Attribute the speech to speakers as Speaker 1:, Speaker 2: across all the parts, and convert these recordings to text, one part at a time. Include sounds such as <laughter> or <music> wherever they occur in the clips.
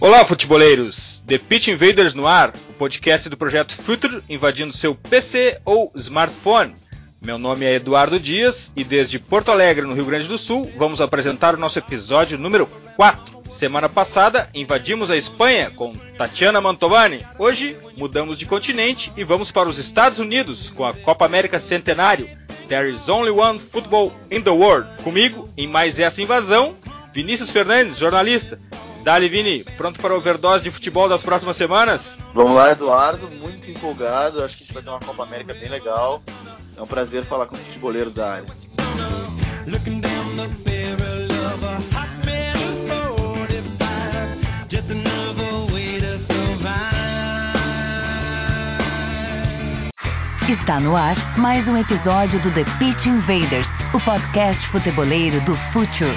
Speaker 1: Olá, futeboleiros! The Pitch Invaders no ar, o podcast do projeto Future invadindo seu PC ou smartphone. Meu nome é Eduardo Dias e desde Porto Alegre, no Rio Grande do Sul, vamos apresentar o nosso episódio número 4. Semana passada invadimos a Espanha com Tatiana Mantovani. Hoje mudamos de continente e vamos para os Estados Unidos com a Copa América Centenário. There is only one football in the world. Comigo, em mais essa invasão, Vinícius Fernandes, jornalista. Dali, Vini, pronto para a overdose de futebol das próximas semanas?
Speaker 2: Vamos lá, Eduardo, muito empolgado. Acho que a gente vai ter uma Copa América bem legal. É um prazer falar com os futeboleiros da área.
Speaker 3: Está no ar mais um episódio do The Pitch Invaders, o podcast futeboleiro do Future.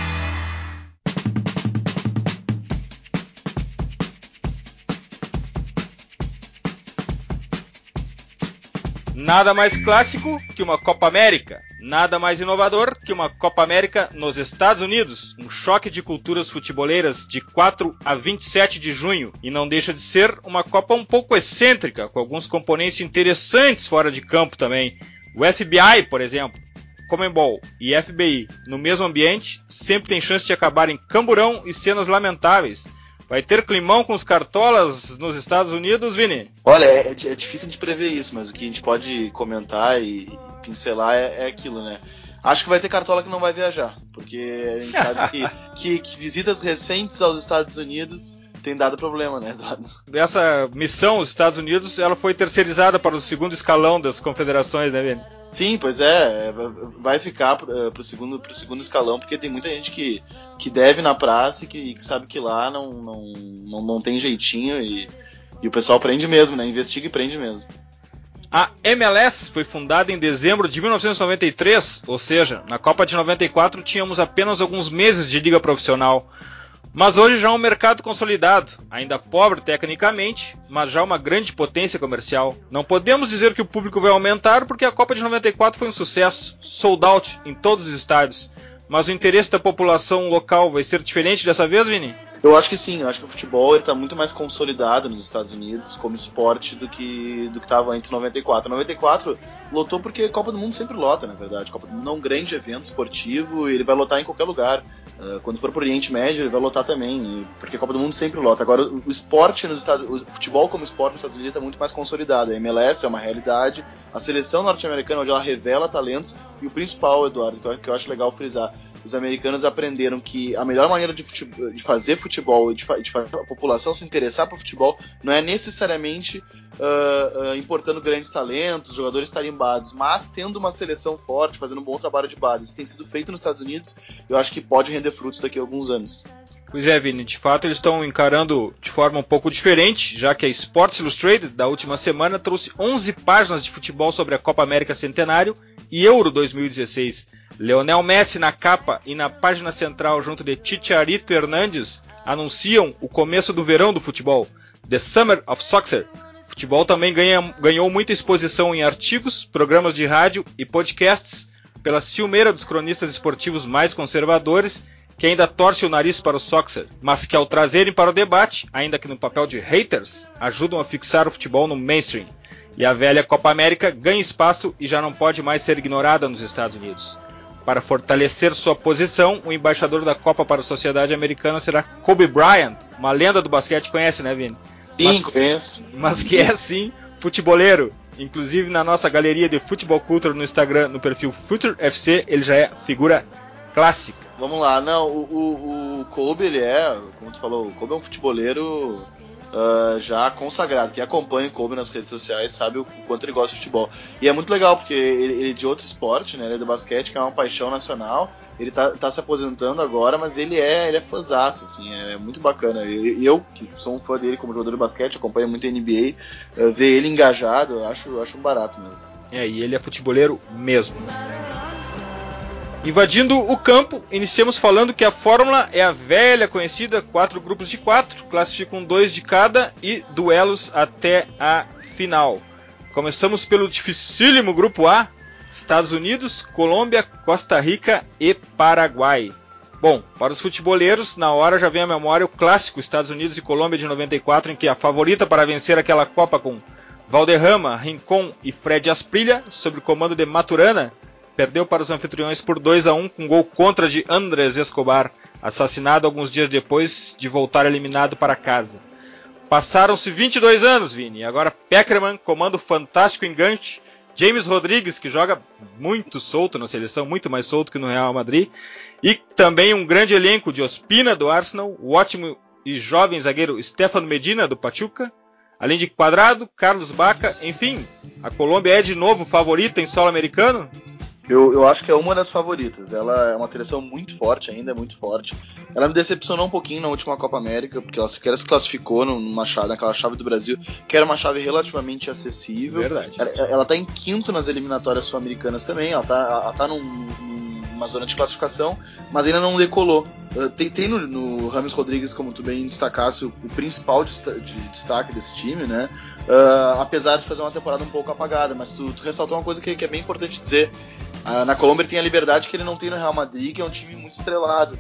Speaker 1: Nada mais clássico que uma Copa América. Nada mais inovador que uma Copa América nos Estados Unidos. Um choque de culturas futeboleiras de 4 a 27 de junho. E não deixa de ser uma Copa um pouco excêntrica, com alguns componentes interessantes fora de campo também. O FBI, por exemplo, Comembol e FBI no mesmo ambiente sempre tem chance de acabar em camburão e cenas lamentáveis. Vai ter climão com os cartolas nos Estados Unidos, Vini?
Speaker 2: Olha, é, é difícil de prever isso, mas o que a gente pode comentar e pincelar é, é aquilo, né? Acho que vai ter cartola que não vai viajar, porque a gente sabe <laughs> que, que, que visitas recentes aos Estados Unidos tem dado problema, né, Eduardo?
Speaker 1: Essa missão aos Estados Unidos, ela foi terceirizada para o segundo escalão das confederações, né, Vini?
Speaker 2: Sim, pois é, vai ficar pro, pro, segundo, pro segundo escalão, porque tem muita gente que, que deve na praça e que, que sabe que lá não, não, não, não tem jeitinho e, e o pessoal prende mesmo, né? Investiga e prende mesmo.
Speaker 1: A MLS foi fundada em dezembro de 1993, ou seja, na Copa de 94 tínhamos apenas alguns meses de liga profissional. Mas hoje já é um mercado consolidado, ainda pobre tecnicamente, mas já uma grande potência comercial. Não podemos dizer que o público vai aumentar porque a Copa de 94 foi um sucesso, sold out em todos os estádios. Mas o interesse da população local vai ser diferente dessa vez, Vini?
Speaker 2: Eu acho que sim, eu acho que o futebol está muito mais consolidado nos Estados Unidos como esporte do que do que estava antes de 94. 94 lotou porque Copa do Mundo sempre lota, na verdade. Copa do Mundo é um grande evento esportivo e ele vai lotar em qualquer lugar. Uh, quando for para o Oriente Médio, ele vai lotar também, porque Copa do Mundo sempre lota. Agora, o esporte nos Estados o futebol como esporte nos Estados Unidos está muito mais consolidado. A MLS é uma realidade, a seleção norte-americana, onde ela revela talentos, e o principal, Eduardo, que eu, que eu acho legal frisar, os americanos aprenderam que a melhor maneira de, futebol, de fazer futebol e de, de, a população se interessar por futebol não é necessariamente uh, uh, importando grandes talentos, jogadores tarimbados, mas tendo uma seleção forte, fazendo um bom trabalho de base. Isso tem sido feito nos Estados Unidos eu acho que pode render frutos daqui a alguns anos.
Speaker 1: Pois é, Vini, de fato eles estão encarando de forma um pouco diferente, já que a Sports Illustrated da última semana trouxe 11 páginas de futebol sobre a Copa América Centenário Euro 2016. Leonel Messi na capa e na página central junto de Chicharito Hernandes anunciam o começo do verão do futebol, The Summer of Soccer. O futebol também ganha, ganhou muita exposição em artigos, programas de rádio e podcasts pela ciumeira dos cronistas esportivos mais conservadores que ainda torce o nariz para o soccer, mas que ao trazerem para o debate, ainda que no papel de haters, ajudam a fixar o futebol no mainstream. E a velha Copa América ganha espaço e já não pode mais ser ignorada nos Estados Unidos. Para fortalecer sua posição, o embaixador da Copa para a sociedade americana será Kobe Bryant, uma lenda do basquete, conhece, né, Vini?
Speaker 2: Sim, mas, conheço.
Speaker 1: Mas que é sim futeboleiro. Inclusive na nossa galeria de Futebol Culture no Instagram, no perfil Future FC, ele já é figura clássica.
Speaker 2: Vamos lá, não, o, o, o Kobe, ele é, como tu falou, o Kobe é um futeboleiro uh, já consagrado. Quem acompanha o Kobe nas redes sociais sabe o quanto ele gosta de futebol. E é muito legal, porque ele, ele é de outro esporte, né? Ele é do basquete, que é uma paixão nacional. Ele tá, tá se aposentando agora, mas ele é, ele é fãzaço, assim, é, muito bacana. E eu, que sou um fã dele como jogador de basquete, acompanho muito a NBA, uh, ver ele engajado, acho, acho um barato mesmo.
Speaker 1: É, e ele é futeboleiro mesmo. Invadindo o campo, iniciamos falando que a fórmula é a velha conhecida, quatro grupos de quatro, classificam dois de cada e duelos até a final. Começamos pelo dificílimo grupo A, Estados Unidos, Colômbia, Costa Rica e Paraguai. Bom, para os futeboleiros, na hora já vem à memória o clássico Estados Unidos e Colômbia de 94, em que a favorita para vencer aquela Copa com Valderrama, Rincon e Fred Asprilha, sob o comando de Maturana, perdeu para os anfitriões por 2 a 1 com gol contra de Andrés Escobar, assassinado alguns dias depois de voltar eliminado para casa. Passaram-se 22 anos, Vini, e agora Peckerman comanda o fantástico enganche, James Rodrigues, que joga muito solto na seleção, muito mais solto que no Real Madrid, e também um grande elenco de Ospina do Arsenal, o ótimo e jovem zagueiro Stefano Medina do Pachuca, além de Quadrado, Carlos Baca, enfim, a Colômbia é de novo favorita em solo americano?
Speaker 2: Eu, eu acho que é uma das favoritas. Ela é uma seleção muito forte ainda, é muito forte. Ela me decepcionou um pouquinho na última Copa América, porque ela sequer se classificou numa chave, naquela chave do Brasil, que era uma chave relativamente acessível.
Speaker 1: Verdade.
Speaker 2: Ela, ela tá em quinto nas eliminatórias sul-americanas também, ela tá, ela tá num, numa zona de classificação, mas ainda não decolou. Uh, tem, tem no, no Rames Rodrigues, como tu bem destacasse, o, o principal de, de, destaque desse time, né? Uh, apesar de fazer uma temporada um pouco apagada, mas tu, tu ressaltou uma coisa que, que é bem importante dizer. Uh, na Colômbia tem a liberdade que ele não tem no Real Madrid, que é um time muito estrelado.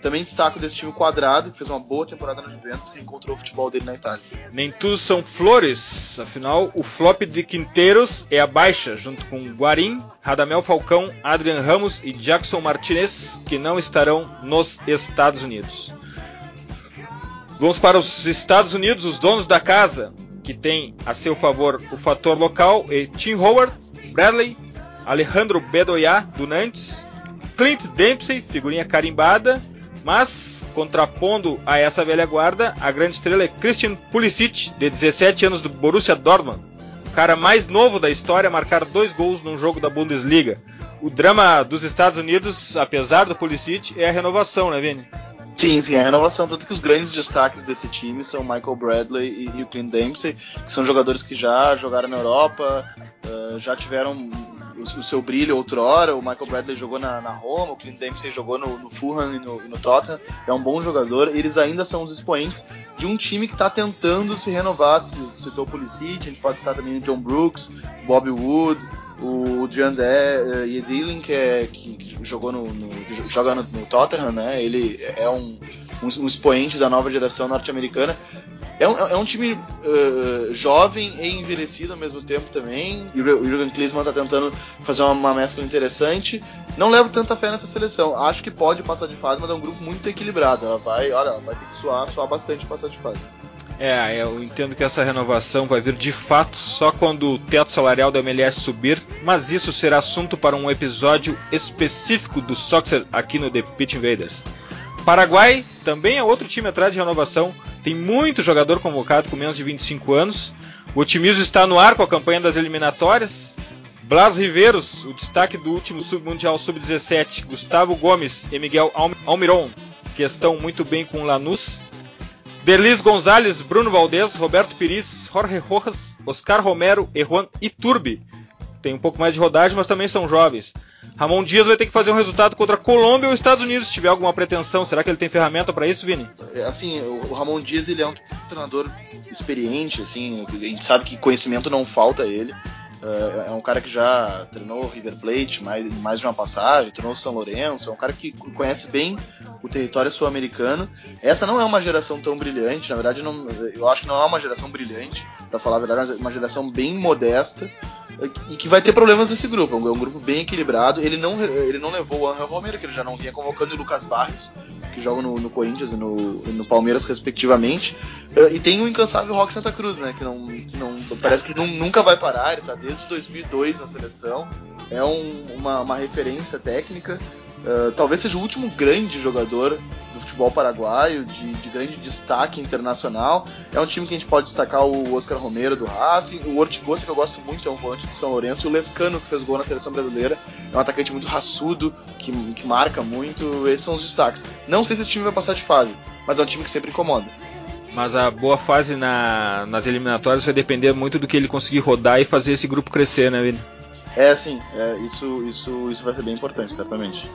Speaker 2: Também destaco desse time quadrado, que fez uma boa temporada no Juventus, que encontrou o futebol dele na Itália.
Speaker 1: Nem tudo são flores, afinal, o flop de Quinteiros é a baixa, junto com Guarim, Radamel Falcão, Adrian Ramos e Jackson Martinez, que não estarão nos Estados Unidos. Vamos para os Estados Unidos, os donos da casa, que tem a seu favor o fator local, e Tim Howard, Bradley, Alejandro Bedoya, do Nantes, Clint Dempsey, figurinha carimbada, mas contrapondo a essa velha guarda, a grande estrela é Christian Pulisic, de 17 anos do Borussia Dortmund, o cara mais novo da história a marcar dois gols num jogo da Bundesliga. O drama dos Estados Unidos, apesar do Pulisic, é a renovação, né, Vini?
Speaker 2: Sim, sim, a renovação. Tanto que os grandes destaques desse time são Michael Bradley e, o Clint Dempsey, que são jogadores que já jogaram na Europa, uh, já tiveram o, o, seu brilho outrora. O Michael Bradley jogou na, na Roma, o Clint Dempsey jogou no, no Fulham e no, e no, Tottenham. É um bom jogador. Eles ainda são os expoentes de um time que está tentando se renovar. Citou o Pulisic, a gente pode citar também o John Brooks, Bobby Wood, o Diandé uh, Yedlin, que, é, que, que jogou no, no joga no, no, Tottenham, né? Ele é um, um, um expoente da nova geração norte-americana. É um, é um time uh, jovem e envelhecido ao mesmo tempo também. O Jurgen Klinsmann está tentando fazer uma, uma, mescla interessante. Não levo tanta fé nessa seleção. Acho que pode passar de fase, mas é um grupo muito equilibrado. Ela vai, olha, vai ter que suar, suar bastante passar de fase.
Speaker 1: É, eu entendo que essa renovação vai vir de fato só quando o teto salarial da MLS subir, mas isso será assunto para um episódio específico do Soccer aqui no The Pitch Invaders. Paraguai também é outro time atrás de renovação, tem muito jogador convocado com menos de 25 anos. O otimismo está no ar com a campanha das eliminatórias. Blas Riveiros, o destaque do último Mundial Sub-17, Gustavo Gomes e Miguel Almiron, que estão muito bem com Lanús. Derlis Gonzalez, Bruno Valdez, Roberto Pires, Jorge Rojas, Oscar Romero e Juan Iturbi. Tem um pouco mais de rodagem, mas também são jovens. Ramon Dias vai ter que fazer um resultado contra a Colômbia ou Estados Unidos, se tiver alguma pretensão. Será que ele tem ferramenta para isso, Vini?
Speaker 2: É, assim, o Ramon Dias ele é um treinador experiente, assim, a gente sabe que conhecimento não falta a ele. Uh, é um cara que já treinou o River Plate mais, mais de uma passagem, treinou o São Lourenço, é um cara que conhece bem o território sul-americano. Essa não é uma geração tão brilhante, na verdade, não, eu acho que não é uma geração brilhante, para falar a verdade, é uma geração bem modesta e que vai ter problemas nesse grupo. É um, é grupo bem equilibrado. Ele não, ele não levou o Angel Romero, que ele já não vinha convocando, e o Lucas Barros, que joga no, no Corinthians e no, no, Palmeiras, respectivamente. E tem o incansável Rock Santa Cruz, né? Que não, que não parece que não, nunca vai parar. Ele tá desde 2002 na seleção. É um, uma, uma referência técnica. Uh, talvez seja o último grande jogador do futebol paraguaio, de, de, grande destaque internacional. É um time que a gente pode destacar o Oscar Romero do Racing, o Ortigosa, que eu gosto muito, é um volante do São Lourenço, e o Lescano, que fez gol na seleção brasileira, é um atacante muito raçudo, que, que marca muito. Esses são os destaques. Não sei se esse time vai passar de fase, mas é um time que sempre incomoda.
Speaker 1: Mas a boa fase na, nas eliminatórias vai depender muito do que ele conseguir rodar e fazer esse grupo crescer, né, Vini?
Speaker 2: É, sim. É, isso, isso, isso vai ser bem importante, certamente.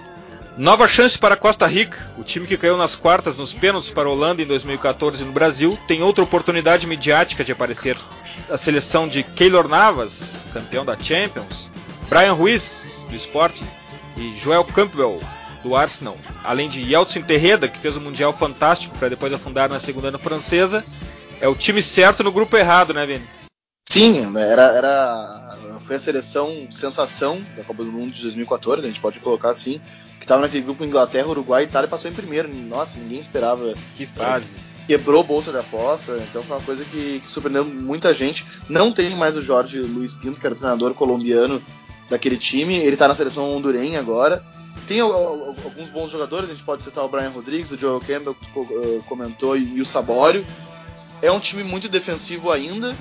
Speaker 1: Nova chance para Costa Rica. O time que caiu nas quartas nos pênaltis para a Holanda em 2014 no Brasil tem outra oportunidade midiática de aparecer. A seleção de Keylor Navas, campeão da Champions, Brian Ruiz, do Sporting, e Joel Campbell, do Arsenal, além de Yeltsin Terreda, que fez um Mundial fantástico para depois afundar na segunda ano francesa, é o time certo no grupo errado, né, Vini?
Speaker 2: Sim, né, era, era foi a seleção sensação da Copa do Mundo de 2014, a gente pode colocar assim, que estava naquele grupo Inglaterra, Uruguai e Itália passou em primeiro. Nossa, ninguém esperava.
Speaker 1: Que fase.
Speaker 2: Quebrou a bolsa de aposta, então foi uma coisa que, que surpreendeu muita gente. Não tem mais o Jorge Luiz Pinto, que era o treinador colombiano daquele time, ele está na seleção hondurenha agora. Tem alguns bons jogadores, a gente pode citar o Brian Rodrigues, o Joel Campbell, que eh, comentou, e o Sabório. É um time muito defensivo ainda,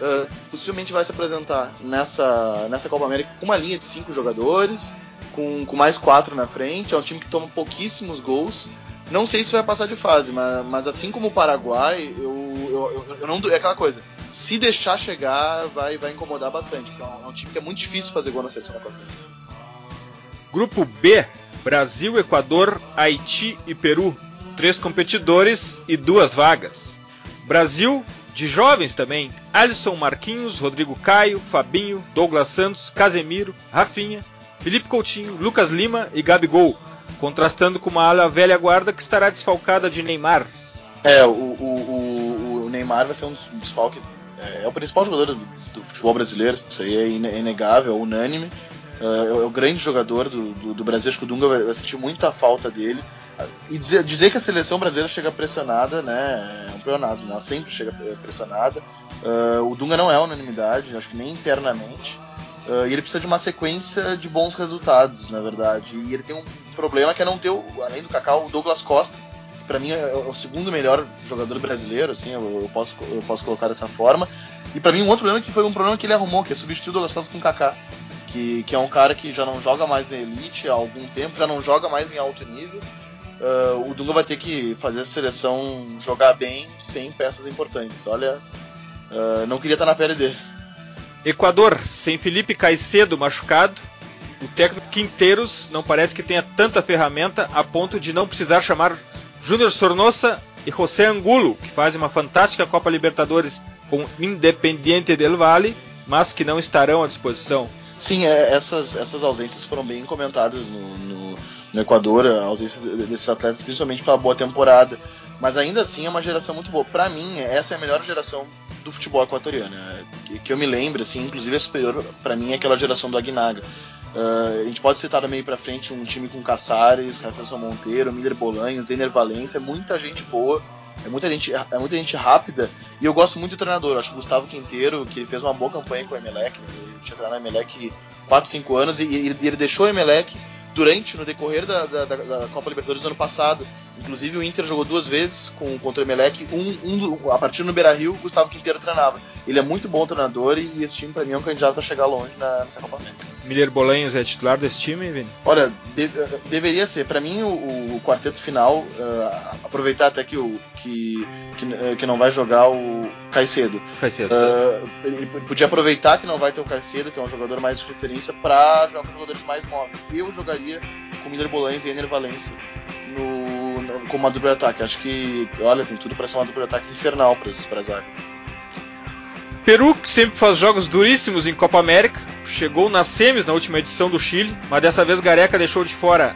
Speaker 2: Uh, possivelmente vai se apresentar nessa, nessa Copa América com uma linha de cinco jogadores, com, com mais quatro na frente. É um time que toma pouquíssimos gols. Não sei se vai passar de fase, mas, mas assim como o Paraguai, eu, eu, eu, eu não. É aquela coisa. Se deixar chegar, vai, vai incomodar bastante. É é um time que é muito difícil fazer gol na seleção da Costa.
Speaker 1: Grupo B: Brasil, Equador, Haiti e Peru. Três competidores e duas vagas. Brasil de jovens também, Alisson Marquinhos, Rodrigo Caio, Fabinho, Douglas Santos, Casemiro, Rafinha, Felipe Coutinho, Lucas Lima e Gabigol, contrastando com uma ala velha guarda que estará desfalcada de Neymar.
Speaker 2: É, o, o, o Neymar vai ser um desfalque. É, é o principal jogador do, do, futebol brasileiro, isso aí é inegável, é unânime. É, é o grande jogador do, do, do Brasil, acho que o Dunga vai, sentir muita falta dele. E dizer, dizer, que a seleção brasileira chega pressionada, né? É um pleonasmo, né? ela sempre chega pressionada. Uh, o Dunga não é unanimidade, acho que nem internamente. Uh, e ele precisa de uma sequência de bons resultados, na verdade. E ele tem um problema que é não ter, além do Cacau, o Douglas Costa, para mim é o segundo melhor jogador brasileiro, assim, eu, eu posso, eu posso colocar dessa forma. E para mim um outro problema que foi um problema que ele arrumou, que é substituir o Douglas Costa com o Kaká. Que, que é um cara que já não joga mais na elite há algum tempo, já não joga mais em alto nível, uh, o Dunga vai ter que fazer a seleção jogar bem sem peças importantes. Olha, uh, não queria estar na pele dele.
Speaker 1: Equador, sem Felipe Caicedo machucado, o técnico Quinteiros não parece que tenha tanta ferramenta a ponto de não precisar chamar Júnior Sornosa e José Angulo, que fazem uma fantástica Copa Libertadores com Independiente del Valle, mas que não estarão à disposição.
Speaker 2: Sim, é, essas, essas ausências foram bem comentadas no, no, no Equador, a ausência desses atletas, principalmente pela boa temporada. Mas ainda assim é uma geração muito boa. Para mim, essa é a melhor geração do futebol equatoriano. É, que, que eu me lembro, assim, inclusive é superior para mim aquela geração do Aguinaga. Uh, a gente pode citar também para frente um time com Caçares, Rafael Monteiro, Miller Bolanhos, Ener Valência, muita gente boa. É muita gente, é muita gente rápida e eu gosto muito do treinador. acho que o Gustavo Quinteiro, que fez uma boa campanha com o Emelec, ele tinha treinado o Emelec 4, 5 anos e ele deixou o Emelec durante, no decorrer da, da, da, Copa Libertadores do ano passado. Inclusive o Inter jogou duas vezes com, contra o Emelec, um, um, a partir do Beira Rio, o Gustavo Quinteiro treinava. Ele é muito bom treinador e esse time para mim é um candidato a chegar longe na, nessa Copa América.
Speaker 1: Miller Bolanhos é titular desse time, Vini?
Speaker 2: Olha, de, deveria ser. Para mim o, o, quarteto final, uh, aproveitar até que, o, que, que, que, não vai jogar o Caicedo.
Speaker 1: Caicedo. Uh,
Speaker 2: ele podia aproveitar que não vai ter o Caicedo, que é um jogador mais de referência, para jogar com jogadores mais móveis. Eu jogaria com Miller Bolanhos e Ener Valencia no, no, como uma dupla ataque. Acho que, olha, tem tudo para ser uma dupla ataque infernal para esses zagas.
Speaker 1: Peru, que sempre faz jogos duríssimos em Copa América, chegou nas semis na última edição do Chile, mas dessa vez Gareca deixou de fora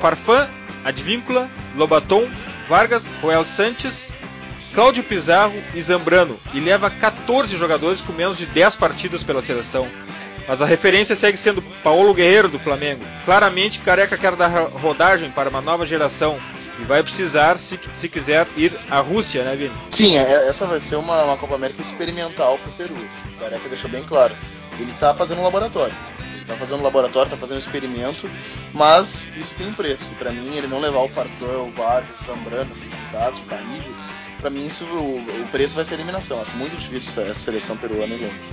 Speaker 1: Farfán, Advíncula, Lobaton, Vargas, Roel Santos, Cláudio Pizarro e Zambrano, e leva 14 jogadores com menos de 10 partidas pela seleção. Mas a referência segue sendo Paulo Guerreiro do Flamengo. Claramente, Careca quer dar rodagem para uma nova geração e vai precisar, se, se quiser, ir à Rússia, né, Vini?
Speaker 2: Sim, é, essa vai ser uma, uma Copa América experimental para o Peru. Careca deixou bem claro. Ele está fazendo um laboratório. Ele está fazendo um laboratório, está fazendo um experimento, mas isso tem um preço. Para mim, ele não levar o Farfã, o Vargas, o Sambrano, o Citácio, o Carrijo, para mim isso, o, o, preço vai ser eliminação. Acho muito difícil essa, seleção peruana longe.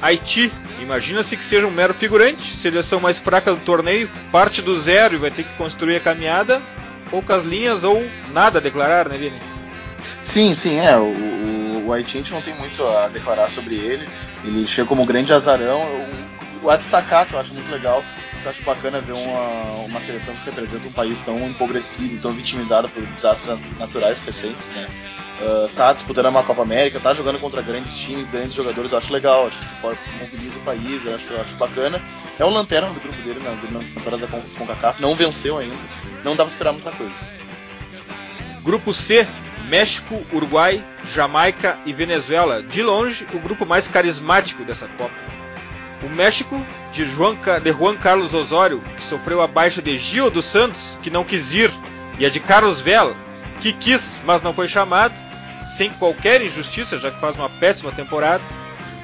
Speaker 1: Haiti, imagina-se que seja um mero figurante, seleção mais fraca do torneio, parte do zero e vai ter que construir a caminhada, poucas linhas ou nada a declarar, né, Vini?
Speaker 2: Sim, sim, é. O, o, Haiti a gente não tem muito a declarar sobre ele. Ele chega como um grande azarão. O, a destacar, que eu acho muito legal, eu acho bacana ver uma, uma seleção que representa um país tão empobrecido tão vitimizado por desastres naturais recentes, né? Uh, tá disputando uma Copa América, tá jogando contra grandes times, grandes jogadores, eu acho legal, acho que mobiliza o país, acho, acho bacana. É o lanterna do grupo dele nas eliminatórias da CONCACAF, não venceu ainda, não dá pra esperar muita coisa.
Speaker 1: Grupo C, México, Uruguai, Jamaica e Venezuela. De longe, o grupo mais carismático dessa Copa. O México, de Juan, de Juan Carlos Osório, que sofreu a baixa de Gil dos Santos, que não quis ir, e a de Carlos Vela, que quis, mas não foi chamado, sem qualquer injustiça, já que faz uma péssima temporada.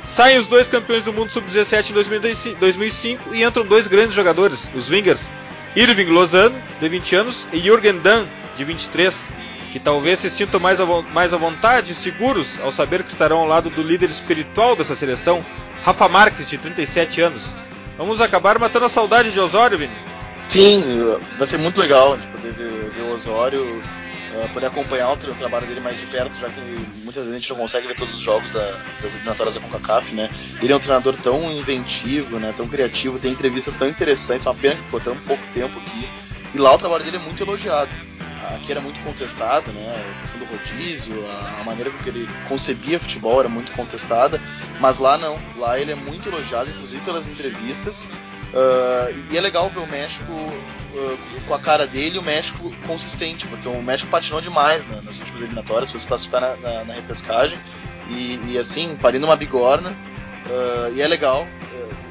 Speaker 1: Saem os dois campeões do mundo sub-17 em 2005 e entram dois grandes jogadores, os Wingers, Irving Lozano, de 20 anos, e Jürgen Damm, de 23, que talvez se sintam mais mais à vontade e seguros ao saber que estarão ao lado do líder espiritual dessa seleção, Rafa Marques, de 37 anos. Vamos acabar matando a saudade de Osório, Vini?
Speaker 2: Sim, vai ser muito legal a gente poder ver, ver o Osório, uh, poder acompanhar o, trabalho dele mais de perto, já que muitas vezes a gente não consegue ver todos os jogos da, das eliminatórias da CONCACAF, né? Ele é um treinador tão inventivo, né, tão criativo, tem entrevistas tão interessantes, uma pena que ficou tão pouco tempo aqui. E lá o trabalho dele é muito elogiado aqui era muito contestado, né? A questão do rodízio, a, maneira com que ele concebia futebol era muito contestada, mas lá não. Lá ele é muito elogiado, inclusive pelas entrevistas. Uh, e é legal ver o México uh, com a cara dele, o México consistente, porque o México patinou demais né, nas últimas eliminatórias, foi se classificar na, na, na repescagem e, e, assim, parindo uma bigorna. Uh, e é legal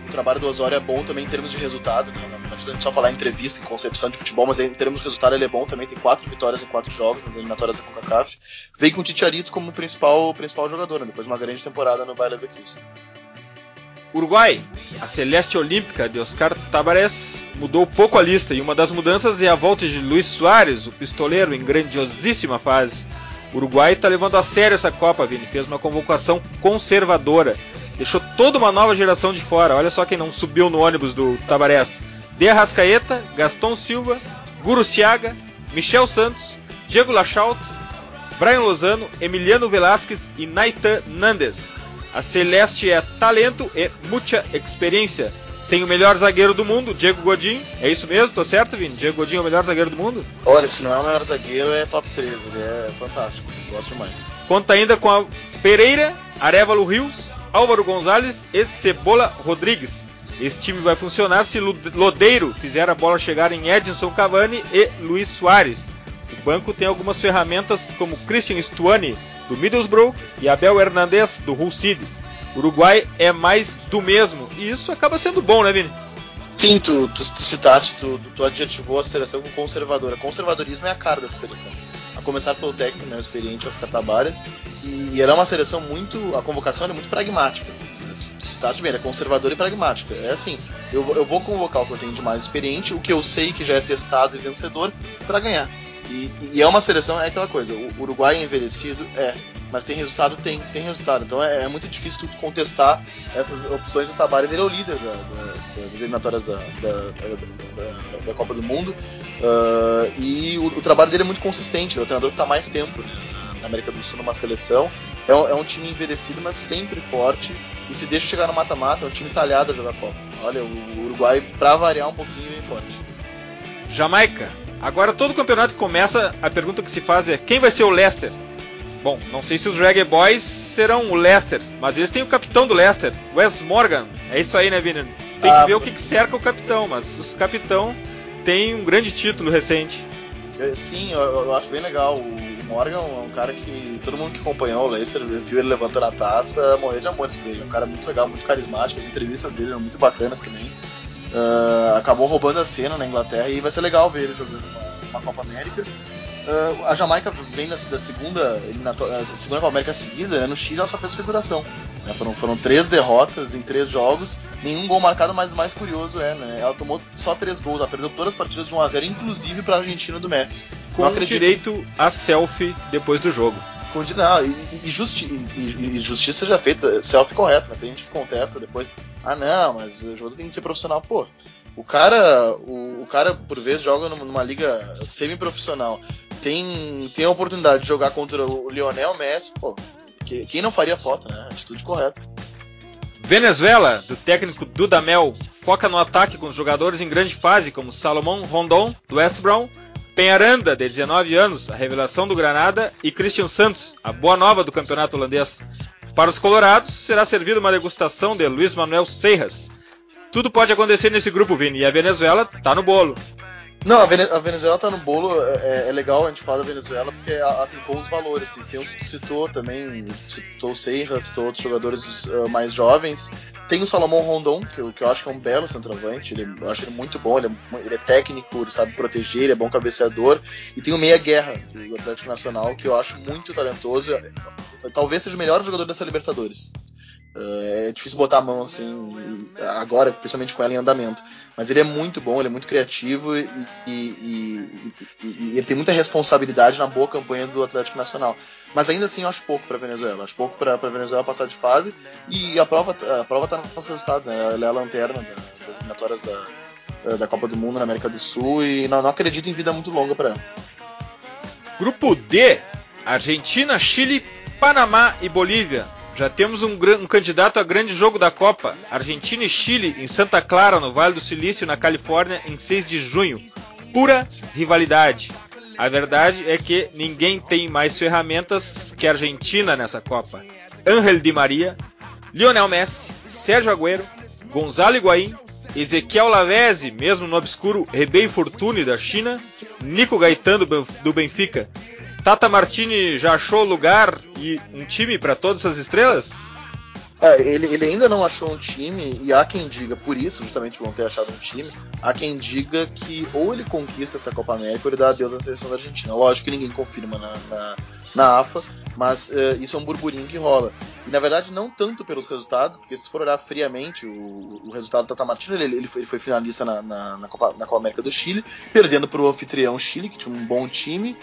Speaker 2: o trabalho do Osório é bom também em termos de resultado. Né? Adianta só falar em entrevista, em concepção de futebol, mas em termos de resultado ele é bom também. Tem quatro vitórias em quatro jogos nas eliminatórias da CONCACAF. Veio com o Titiarito como principal, principal jogador, né? depois de uma grande temporada no Bayer Leverkusen.
Speaker 1: Uruguai, a Celeste Olímpica de Oscar Tabares mudou pouco a lista e uma das mudanças é a volta de Luiz Soares, o pistoleiro, em grandiosíssima fase. O Uruguai está levando a sério essa Copa, Vini. Fez uma convocação conservadora Deixou toda uma nova geração de fora. Olha só quem não subiu no ônibus do Tabarés. De Arrascaeta, Gaston Silva, Guru Ciaga, Michel Santos, Diego Lachaut, Brian Lozano, Emiliano Velasquez e Naitan Nandes. A Celeste é talento e muita experiência. Tem o melhor zagueiro do mundo, Diego Godin. É isso mesmo? Tô certo, Vini? Diego Godin é o melhor zagueiro do mundo?
Speaker 2: Olha, se não é o melhor zagueiro, é top 3. Ele é fantástico. Gosto mais.
Speaker 1: Conta ainda com a Pereira, Arevalo Rios, Álvaro Gonzalez e Cebola Rodrigues. Esse time vai funcionar se Lodeiro fizer a bola chegar em Edson Cavani e Luiz Soares. O banco tem algumas ferramentas como Christian Stuani, do Middlesbrough, e Abel Hernandez, do Hull City. O Uruguai é mais do mesmo, e isso acaba sendo bom, né, Vini?
Speaker 2: Sim, tu, tu, tu citaste, tu, tu adjetivou a seleção com conservadora. Conservadorismo é a cara dessa seleção começar pelo técnico, né, o experiente Oscar Tabares, e, e ela é uma seleção muito, a convocação é muito pragmática. Tu citaste bem, ela é conservadora e pragmática. É assim, eu, eu vou convocar o que eu tenho de mais experiente, o que eu sei que já é testado e vencedor, para ganhar. E, e, é uma seleção, é aquela coisa, o Uruguai é envelhecido, é, mas tem resultado? Tem, tem resultado. Então é, é muito difícil tu contestar essas opções do Tabares. Ele é o líder da, da, das eliminatórias da, da, Copa do Mundo uh, e o, o, trabalho dele é muito consistente. É o treinador que está mais tempo né, na América do Sul numa seleção. É um, é um, time envelhecido, mas sempre forte. E se deixa chegar no mata-mata, é um time talhado a jogar Copa. Olha, o Uruguai, para variar um pouquinho, é forte.
Speaker 1: Jamaica Agora todo campeonato que começa, a pergunta que se faz é quem vai ser o Leicester? Bom, não sei se os Reggae Boys serão o Leicester, mas eles têm o capitão do Leicester, Wes Morgan. É isso aí, né, Vini? Tem que ah, ver o que, que cerca o capitão, mas o capitão tem um grande título recente.
Speaker 2: Sim, eu, eu, acho bem legal. O Morgan é um cara que todo mundo que acompanhou o Leicester viu ele levantando a taça, morrer de amores por ele. É um cara muito legal, muito carismático. As entrevistas dele eram muito bacanas também. Uh, acabou roubando a cena na Inglaterra e vai ser legal ver ele jogando uma, uma Copa América. Uh, a Jamaica vem da, da segunda segunda Copa América seguida, né? no Chile ela só fez figuração. Né? Foram, foram três derrotas em três jogos, nenhum gol marcado, mas o mais curioso é, né? ela tomou só três gols, ela perdeu todas as partidas de 1x0, inclusive para a Argentina do Messi.
Speaker 1: Com direito a selfie depois do jogo.
Speaker 2: Não, e, e, justi e, e, justiça seja feita, selfie correto, mas tem gente que contesta depois. Ah, não, mas o jogador tem que ser profissional. Pô, o cara, o, o cara por vezes joga numa liga semi-profissional, tem, tem a oportunidade de jogar contra o Lionel Messi, pô, quem não faria foto, né? Atitude correta.
Speaker 1: Venezuela, do técnico Dudamel, foca no ataque com jogadores em grande fase, como Salomão Rondon, do West Brom, Penharanda, de 19 anos, a revelação do Granada, e Christian Santos, a boa nova do campeonato holandês. Para os colorados, será servida uma degustação de Luiz Manuel Seiras. Tudo pode acontecer nesse grupo, Vini, e a Venezuela tá no bolo.
Speaker 2: Não, a, Venezuela tá no bolo. É, é, é, legal a gente falar da Venezuela porque ela tem bons valores. Tem, tem que citou também, citou o Serra, citou outros jogadores uh, mais jovens. Tem o Salomão Rondon, que eu, que eu acho que é um belo centroavante. Ele, eu acho ele muito bom, ele é, ele é, técnico, ele sabe proteger, ele é bom cabeceador. E tem o Meia Guerra, do Atlético Nacional, que eu acho muito talentoso. Talvez seja o melhor jogador dessa Libertadores. Uh, é difícil botar a mão assim agora, principalmente com ela em andamento. Mas ele é muito bom, ele é muito criativo e, e, e, e ele tem muita responsabilidade na boa campanha do Atlético Nacional. Mas ainda assim eu acho pouco para Venezuela, acho pouco para Venezuela passar de fase e a prova a prova está nos resultados. Né? Ela é a lanterna das eliminatórias da, da Copa do Mundo na América do Sul e não, não acredito em vida muito longa para ela.
Speaker 1: Grupo D: Argentina, Chile, Panamá e Bolívia já temos um, um, candidato a grande jogo da Copa, Argentina e Chile, em Santa Clara, no Vale do Silício, na Califórnia, em 6 de junho. Pura rivalidade. A verdade é que ninguém tem mais ferramentas que a Argentina nessa Copa. Ángel Di Maria, Lionel Messi, Sérgio Agüero, Gonzalo Higuaín, Ezequiel Lavezzi, mesmo no obscuro Rebei Fortune da China, Nico Gaetano do Benfica, Tata Martini já achou lugar e um time para todas essas estrelas?
Speaker 2: É, ele, ele, ainda não achou um time, e há quem diga, por isso, justamente não ter achado um time, há quem diga que ou ele conquista essa Copa América ou ele dá adeus à seleção da Argentina. Lógico que ninguém confirma na, na, na AFA, mas uh, isso é um burburinho que rola. E na verdade, não tanto pelos resultados, porque se for olhar friamente o, o resultado do Tata Martino, ele, ele, foi, ele foi finalista na, na, na, Copa, na Copa América do Chile, perdendo para o anfitrião Chile, que tinha um bom time,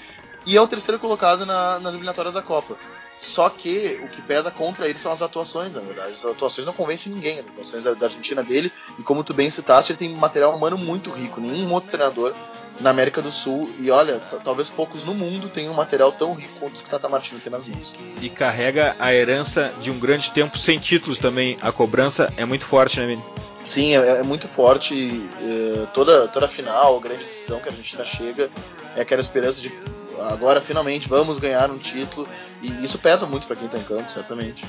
Speaker 2: e é o terceiro colocado na, nas eliminatórias da Copa. Só que o que pesa contra ele são as atuações, na verdade. As atuações não convencem ninguém, as atuações da, da Argentina dele, e como tu bem citaste, ele tem material humano muito rico. Nenhum outro treinador na América do Sul, e olha, talvez poucos no mundo tenham um material tão rico quanto o que Tata Martino tem nas mãos.
Speaker 1: E carrega a herança de um grande tempo sem títulos também. A cobrança é muito forte, né, Vini?
Speaker 2: Sim, é, é muito forte. É, toda, toda final, grande decisão que a Argentina chega, é aquela esperança de agora finalmente vamos ganhar um título e isso pesa muito para quem está em campo, certamente.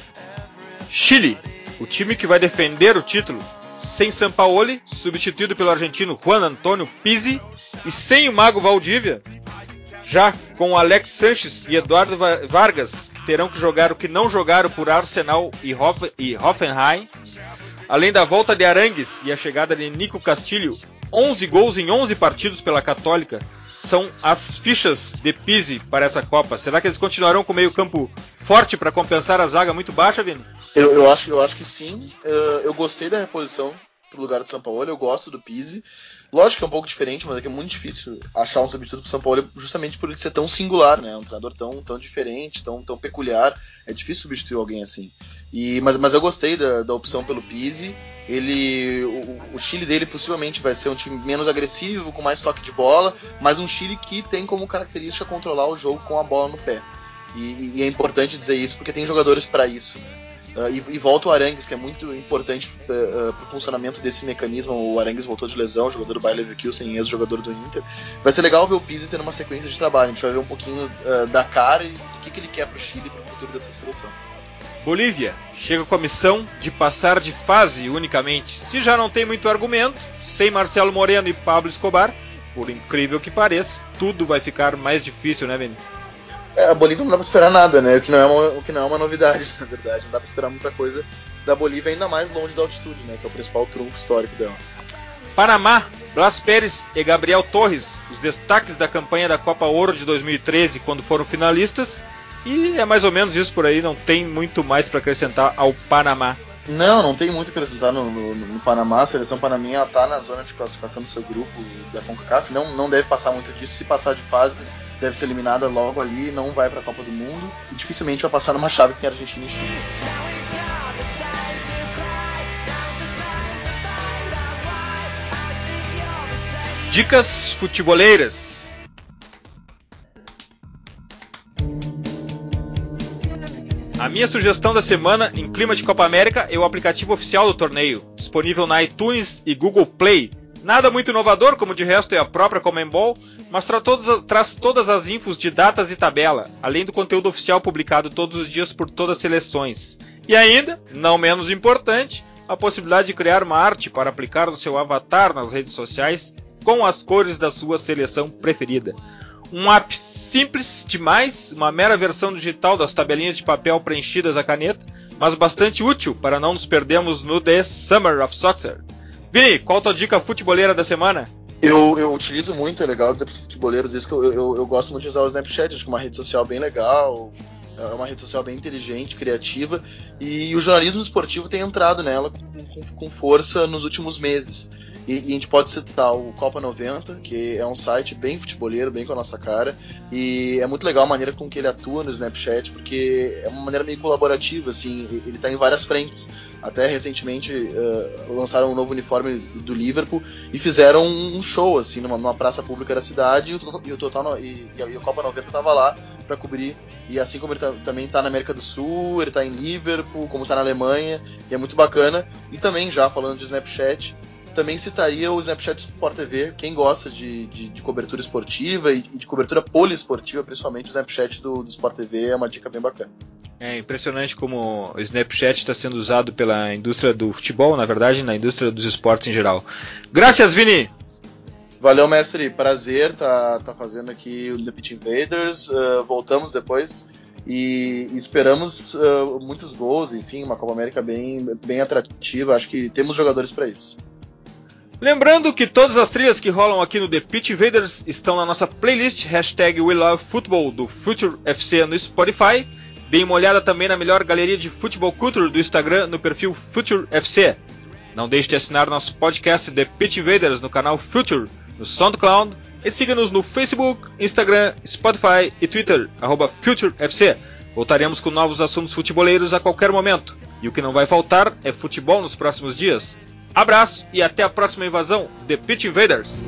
Speaker 1: Chile, o time que vai defender o título sem Sampaoli, substituído pelo argentino Juan Antonio Pizzi e sem o mago Valdívia, já com Alex Sanches e Eduardo Vargas, que terão que jogar o que não jogaram por Arsenal e, Hoff e Hoffenheim, além da volta de Arangues e a chegada de Nico Castilho, 11 gols em 11 partidos pela Católica, são as fichas de Pise para essa Copa. Será que eles continuarão com o meio-campo forte para compensar a zaga muito baixa, Vini?
Speaker 2: Eu, eu, acho, eu acho que sim. Eu, eu gostei da reposição pro lugar do São Paulo, eu gosto do Pise. Lógico que é um pouco diferente, mas é que é muito difícil achar um substituto pro São Paulo justamente por ele ser tão singular, né? Um treinador tão, tão diferente, tão, tão peculiar. É difícil substituir alguém assim. E, mas, mas eu gostei da, da opção pelo Pise. Ele, o, o, Chile dele possivelmente vai ser um time menos agressivo, com mais toque de bola, mas um Chile que tem como característica controlar o jogo com a bola no pé. E, e é importante dizer isso porque tem jogadores para isso. Né? Uh, e, e, volta o Arangues, que é muito importante uh, uh, para o funcionamento desse mecanismo. O Arangues voltou de lesão, jogador do Bayer Leverkusen, ex-jogador do Inter. Vai ser legal ver o Pizzi tendo uma sequência de trabalho. A gente vai ver um pouquinho uh, da cara e do que, que ele quer para o Chile e para o futuro dessa seleção.
Speaker 1: Bolívia chega com a missão de passar de fase unicamente. Se já não tem muito argumento, sem Marcelo Moreno e Pablo Escobar, por incrível que pareça, tudo vai ficar mais difícil, né, Vini?
Speaker 2: É, a Bolívia não dá pra esperar nada, né? O que, não é uma, o que não é uma novidade, <laughs> na verdade. Não dá pra esperar muita coisa da Bolívia, ainda mais longe da altitude, né? Que é o principal trunfo histórico dela.
Speaker 1: Panamá, Blas Pérez e Gabriel Torres, os destaques da campanha da Copa Ouro de 2013, quando foram finalistas. E é mais ou menos isso por aí, não tem muito mais para acrescentar ao Panamá.
Speaker 2: Não, não tem muito a acrescentar no, no, no, Panamá. A seleção panaminha está na zona de classificação do seu grupo da CONCACAF. Não, não deve passar muito disso. Se passar de fase, deve ser eliminada logo ali, não vai para a Copa do Mundo e dificilmente vai passar numa chave que tem Argentina e Chile.
Speaker 1: Dicas futeboleiras. A minha sugestão da semana, em clima de Copa América, é o aplicativo oficial do torneio, disponível na iTunes e Google Play. Nada muito inovador, como de resto é a própria Comembol, mas tra todas, traz todas as infos de datas e tabela, além do conteúdo oficial publicado todos os dias por todas as seleções. E ainda, não menos importante, a possibilidade de criar uma arte para aplicar no seu avatar nas redes sociais com as cores da sua seleção preferida. Um app simples demais, uma mera versão digital das tabelinhas de papel preenchidas a caneta, mas bastante útil para não nos perdermos no The Summer of Soccer. Vini, qual a tua dica futeboleira da semana?
Speaker 2: Eu, eu utilizo muito, é legal dizer para futeboleiros isso que eu, eu, eu, gosto muito de usar o Snapchat, acho que é uma rede social bem legal, é uma rede social bem inteligente, criativa, e o jornalismo esportivo tem entrado nela com, com, força nos últimos meses. E, e, a gente pode citar o Copa 90, que é um site bem futeboleiro, bem com a nossa cara, e é muito legal a maneira com que ele atua no Snapchat, porque é uma maneira meio colaborativa, assim, ele está em várias frentes. Até recentemente uh, lançaram um novo uniforme do Liverpool e fizeram um show, assim, numa, numa praça pública da cidade, e o, e o Total e, e, Copa 90 estava lá para cobrir. E assim como ele também está na América do Sul, ele está em Liverpool, como está na Alemanha, e é muito bacana. E também, já falando de Snapchat, também citaria o Snapchat Sport TV. Quem gosta de, de, de cobertura esportiva e de cobertura poliesportiva, principalmente o Snapchat do, do Sport TV é uma dica bem bacana.
Speaker 1: É impressionante como o Snapchat está sendo usado pela indústria do futebol, na verdade, na indústria dos esportes em geral. Graças, Vini!
Speaker 2: Valeu, mestre. Prazer tá, tá fazendo aqui o The Pitch Invaders. Uh, voltamos depois e esperamos uh, muitos gols, enfim, uma Copa América bem, bem atrativa. Acho que temos jogadores para isso.
Speaker 1: Lembrando que todas as trilhas que rolam aqui no The Pitch Invaders estão na nossa playlist hashtag WeLoveFootball do Future FC no Spotify. Deem uma olhada também na melhor galeria de futebol culture do Instagram no perfil Future FC. Não deixe de assinar nosso podcast The Pitch Invaders no canal Future no SoundCloud e siga-nos no Facebook, Instagram, Spotify e Twitter, FutureFC. Voltaremos com novos assuntos futeboleiros a qualquer momento. E o que não vai faltar é futebol nos próximos dias. Abraço e até a próxima invasão The Pitch Invaders.